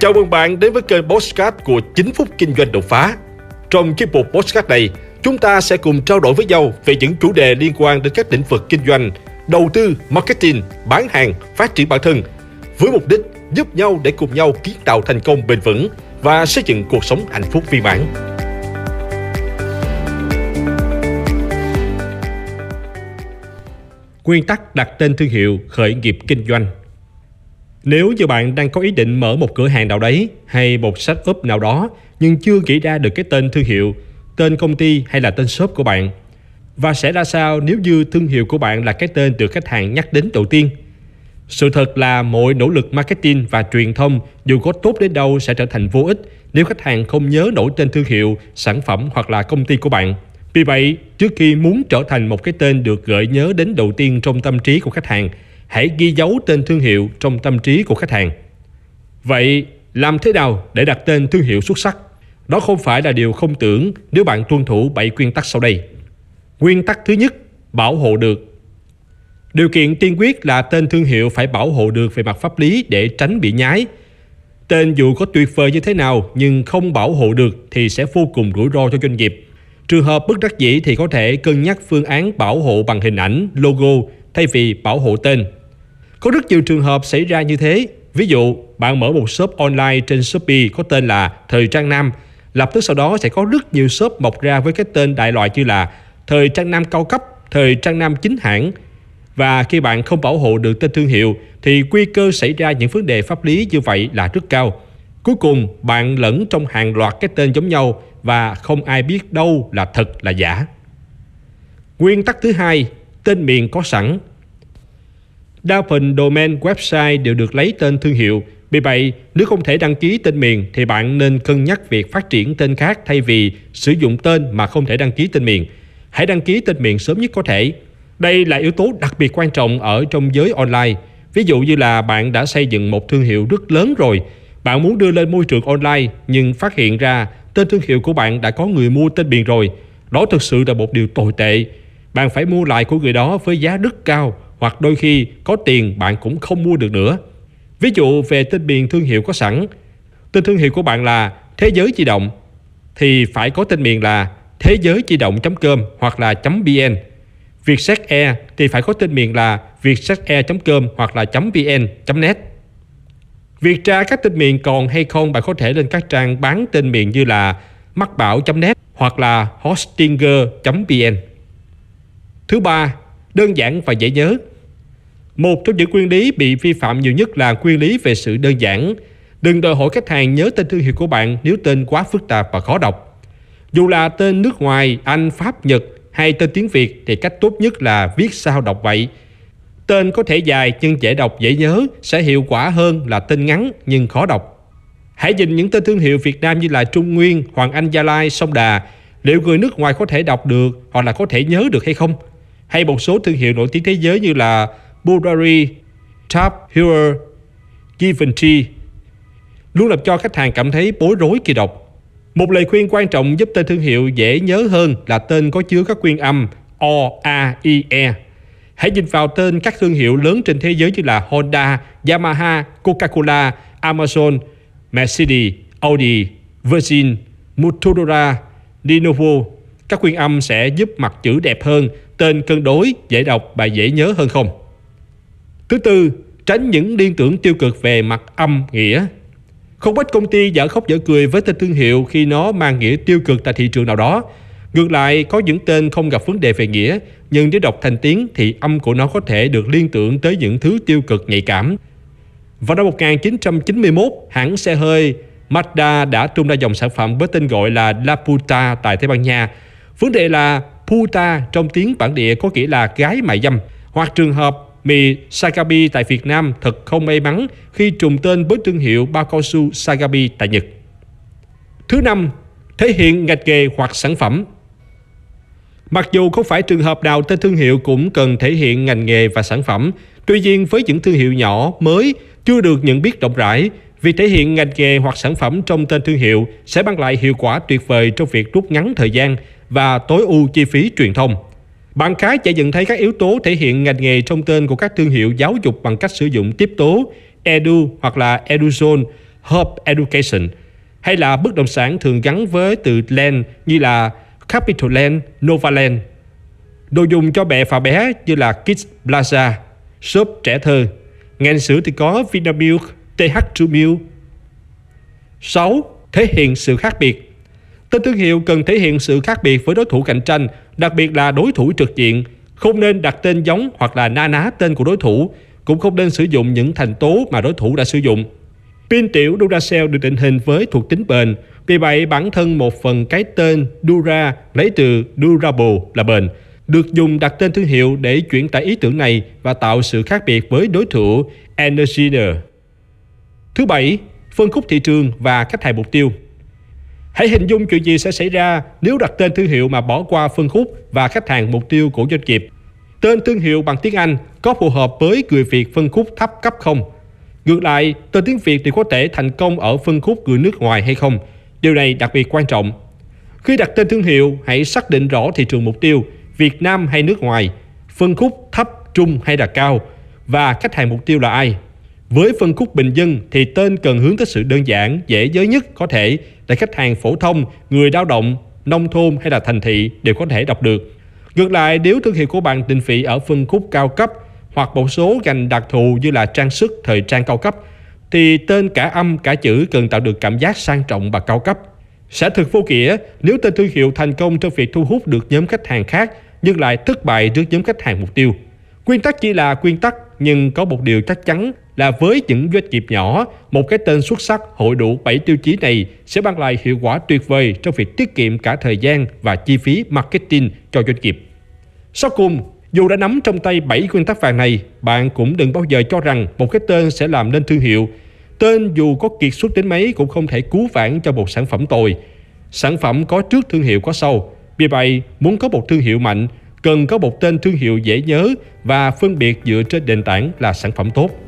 Chào mừng bạn đến với kênh Postcard của 9 phút kinh doanh đột phá. Trong chiếc mục Postcard này, chúng ta sẽ cùng trao đổi với nhau về những chủ đề liên quan đến các lĩnh vực kinh doanh, đầu tư, marketing, bán hàng, phát triển bản thân, với mục đích giúp nhau để cùng nhau kiến tạo thành công bền vững và xây dựng cuộc sống hạnh phúc viên mãn. Nguyên tắc đặt tên thương hiệu khởi nghiệp kinh doanh nếu như bạn đang có ý định mở một cửa hàng nào đấy hay một setup nào đó nhưng chưa nghĩ ra được cái tên thương hiệu, tên công ty hay là tên shop của bạn và sẽ ra sao nếu như thương hiệu của bạn là cái tên được khách hàng nhắc đến đầu tiên – sự thật là mọi nỗ lực marketing và truyền thông dù có tốt đến đâu sẽ trở thành vô ích nếu khách hàng không nhớ nổi tên thương hiệu, sản phẩm hoặc là công ty của bạn. Vì vậy, trước khi muốn trở thành một cái tên được gợi nhớ đến đầu tiên trong tâm trí của khách hàng, hãy ghi dấu tên thương hiệu trong tâm trí của khách hàng. Vậy, làm thế nào để đặt tên thương hiệu xuất sắc? Đó không phải là điều không tưởng nếu bạn tuân thủ 7 nguyên tắc sau đây. Nguyên tắc thứ nhất, bảo hộ được Điều kiện tiên quyết là tên thương hiệu phải bảo hộ được về mặt pháp lý để tránh bị nhái. Tên dù có tuyệt vời như thế nào nhưng không bảo hộ được thì sẽ vô cùng rủi ro cho doanh nghiệp. Trường hợp bất đắc dĩ thì có thể cân nhắc phương án bảo hộ bằng hình ảnh, logo thay vì bảo hộ tên. Có rất nhiều trường hợp xảy ra như thế. Ví dụ, bạn mở một shop online trên Shopee có tên là Thời Trang Nam. Lập tức sau đó sẽ có rất nhiều shop mọc ra với cái tên đại loại như là Thời Trang Nam cao cấp, Thời Trang Nam chính hãng, và khi bạn không bảo hộ được tên thương hiệu thì nguy cơ xảy ra những vấn đề pháp lý như vậy là rất cao. Cuối cùng, bạn lẫn trong hàng loạt cái tên giống nhau và không ai biết đâu là thật là giả. Nguyên tắc thứ hai, tên miền có sẵn. Đa phần domain website đều được lấy tên thương hiệu. Vì vậy, nếu không thể đăng ký tên miền thì bạn nên cân nhắc việc phát triển tên khác thay vì sử dụng tên mà không thể đăng ký tên miền. Hãy đăng ký tên miền sớm nhất có thể đây là yếu tố đặc biệt quan trọng ở trong giới online. Ví dụ như là bạn đã xây dựng một thương hiệu rất lớn rồi, bạn muốn đưa lên môi trường online nhưng phát hiện ra tên thương hiệu của bạn đã có người mua tên miền rồi. Đó thực sự là một điều tồi tệ. Bạn phải mua lại của người đó với giá rất cao hoặc đôi khi có tiền bạn cũng không mua được nữa. Ví dụ về tên miền thương hiệu có sẵn, tên thương hiệu của bạn là Thế giới di động thì phải có tên miền là thế giới di động.com hoặc là .vn Vietjet Air thì phải có tên miền là vietjetair.com hoặc là .vn.net. Việc tra các tên miền còn hay không bạn có thể lên các trang bán tên miền như là macbảo.net hoặc là hostinger.vn. Thứ ba, đơn giản và dễ nhớ. Một trong những nguyên lý bị vi phạm nhiều nhất là nguyên lý về sự đơn giản. Đừng đòi hỏi khách hàng nhớ tên thương hiệu của bạn nếu tên quá phức tạp và khó đọc. Dù là tên nước ngoài, Anh, Pháp, Nhật hay tên tiếng Việt thì cách tốt nhất là viết sao đọc vậy. Tên có thể dài nhưng dễ đọc dễ nhớ sẽ hiệu quả hơn là tên ngắn nhưng khó đọc. Hãy nhìn những tên thương hiệu Việt Nam như là Trung Nguyên, Hoàng Anh Gia Lai, Sông Đà. Liệu người nước ngoài có thể đọc được hoặc là có thể nhớ được hay không? Hay một số thương hiệu nổi tiếng thế giới như là Bulgari, Top Heuer, Givenchy luôn làm cho khách hàng cảm thấy bối rối khi đọc. Một lời khuyên quan trọng giúp tên thương hiệu dễ nhớ hơn là tên có chứa các nguyên âm O, A, I, E. Hãy nhìn vào tên các thương hiệu lớn trên thế giới như là Honda, Yamaha, Coca-Cola, Amazon, Mercedes, Audi, Virgin, Motorola, Lenovo. Các nguyên âm sẽ giúp mặt chữ đẹp hơn, tên cân đối, dễ đọc và dễ nhớ hơn không. Thứ tư, tránh những liên tưởng tiêu cực về mặt âm nghĩa không ít công ty dở khóc dở cười với tên thương hiệu khi nó mang nghĩa tiêu cực tại thị trường nào đó. Ngược lại, có những tên không gặp vấn đề về nghĩa, nhưng nếu đọc thành tiếng thì âm của nó có thể được liên tưởng tới những thứ tiêu cực nhạy cảm. Vào năm 1991, hãng xe hơi Mazda đã tung ra dòng sản phẩm với tên gọi là La Puta tại Tây Ban Nha. Vấn đề là Puta trong tiếng bản địa có nghĩa là gái mại dâm, hoặc trường hợp Mì Sagabi tại Việt Nam thật không may mắn khi trùng tên với thương hiệu Bakosu Sagabi tại Nhật. Thứ năm, thể hiện ngành nghề hoặc sản phẩm. Mặc dù không phải trường hợp nào tên thương hiệu cũng cần thể hiện ngành nghề và sản phẩm, tuy nhiên với những thương hiệu nhỏ, mới, chưa được nhận biết rộng rãi, việc thể hiện ngành nghề hoặc sản phẩm trong tên thương hiệu sẽ mang lại hiệu quả tuyệt vời trong việc rút ngắn thời gian và tối ưu chi phí truyền thông. Bạn khá sẽ nhận thấy các yếu tố thể hiện ngành nghề trong tên của các thương hiệu giáo dục bằng cách sử dụng tiếp tố, edu hoặc là eduzone Hope Education hay là bất động sản thường gắn với từ land như là Capital Land, Nova Land. Đồ dùng cho mẹ và bé như là Kids Plaza, shop trẻ thơ. Ngành sữa thì có Vinamilk, TH2 Milk. 6. Thể hiện sự khác biệt Tên thương hiệu cần thể hiện sự khác biệt với đối thủ cạnh tranh, đặc biệt là đối thủ trực diện. Không nên đặt tên giống hoặc là na ná tên của đối thủ, cũng không nên sử dụng những thành tố mà đối thủ đã sử dụng. Pin tiểu Duracell được định hình với thuộc tính bền, vì vậy bản thân một phần cái tên Dura lấy từ Durable là bền, được dùng đặt tên thương hiệu để chuyển tải ý tưởng này và tạo sự khác biệt với đối thủ Energizer. Thứ bảy, phân khúc thị trường và khách hàng mục tiêu. Hãy hình dung chuyện gì sẽ xảy ra nếu đặt tên thương hiệu mà bỏ qua phân khúc và khách hàng mục tiêu của doanh nghiệp. Tên thương hiệu bằng tiếng Anh có phù hợp với người Việt phân khúc thấp cấp không? Ngược lại, tên tiếng Việt thì có thể thành công ở phân khúc người nước ngoài hay không? Điều này đặc biệt quan trọng. Khi đặt tên thương hiệu, hãy xác định rõ thị trường mục tiêu, Việt Nam hay nước ngoài, phân khúc thấp, trung hay là cao và khách hàng mục tiêu là ai. Với phân khúc bình dân thì tên cần hướng tới sự đơn giản, dễ giới nhất có thể để khách hàng phổ thông, người lao động, nông thôn hay là thành thị đều có thể đọc được. Ngược lại, nếu thương hiệu của bạn định vị ở phân khúc cao cấp hoặc một số ngành đặc thù như là trang sức, thời trang cao cấp, thì tên cả âm cả chữ cần tạo được cảm giác sang trọng và cao cấp. Sẽ thực vô nghĩa nếu tên thương hiệu thành công trong việc thu hút được nhóm khách hàng khác nhưng lại thất bại trước nhóm khách hàng mục tiêu. Nguyên tắc chỉ là nguyên tắc nhưng có một điều chắc chắn là với những doanh nghiệp nhỏ, một cái tên xuất sắc hội đủ 7 tiêu chí này sẽ mang lại hiệu quả tuyệt vời trong việc tiết kiệm cả thời gian và chi phí marketing cho doanh nghiệp. Sau cùng, dù đã nắm trong tay 7 nguyên tắc vàng này, bạn cũng đừng bao giờ cho rằng một cái tên sẽ làm nên thương hiệu. Tên dù có kiệt xuất đến mấy cũng không thể cứu vãn cho một sản phẩm tồi. Sản phẩm có trước thương hiệu có sau. Vì vậy, muốn có một thương hiệu mạnh, cần có một tên thương hiệu dễ nhớ và phân biệt dựa trên nền tảng là sản phẩm tốt.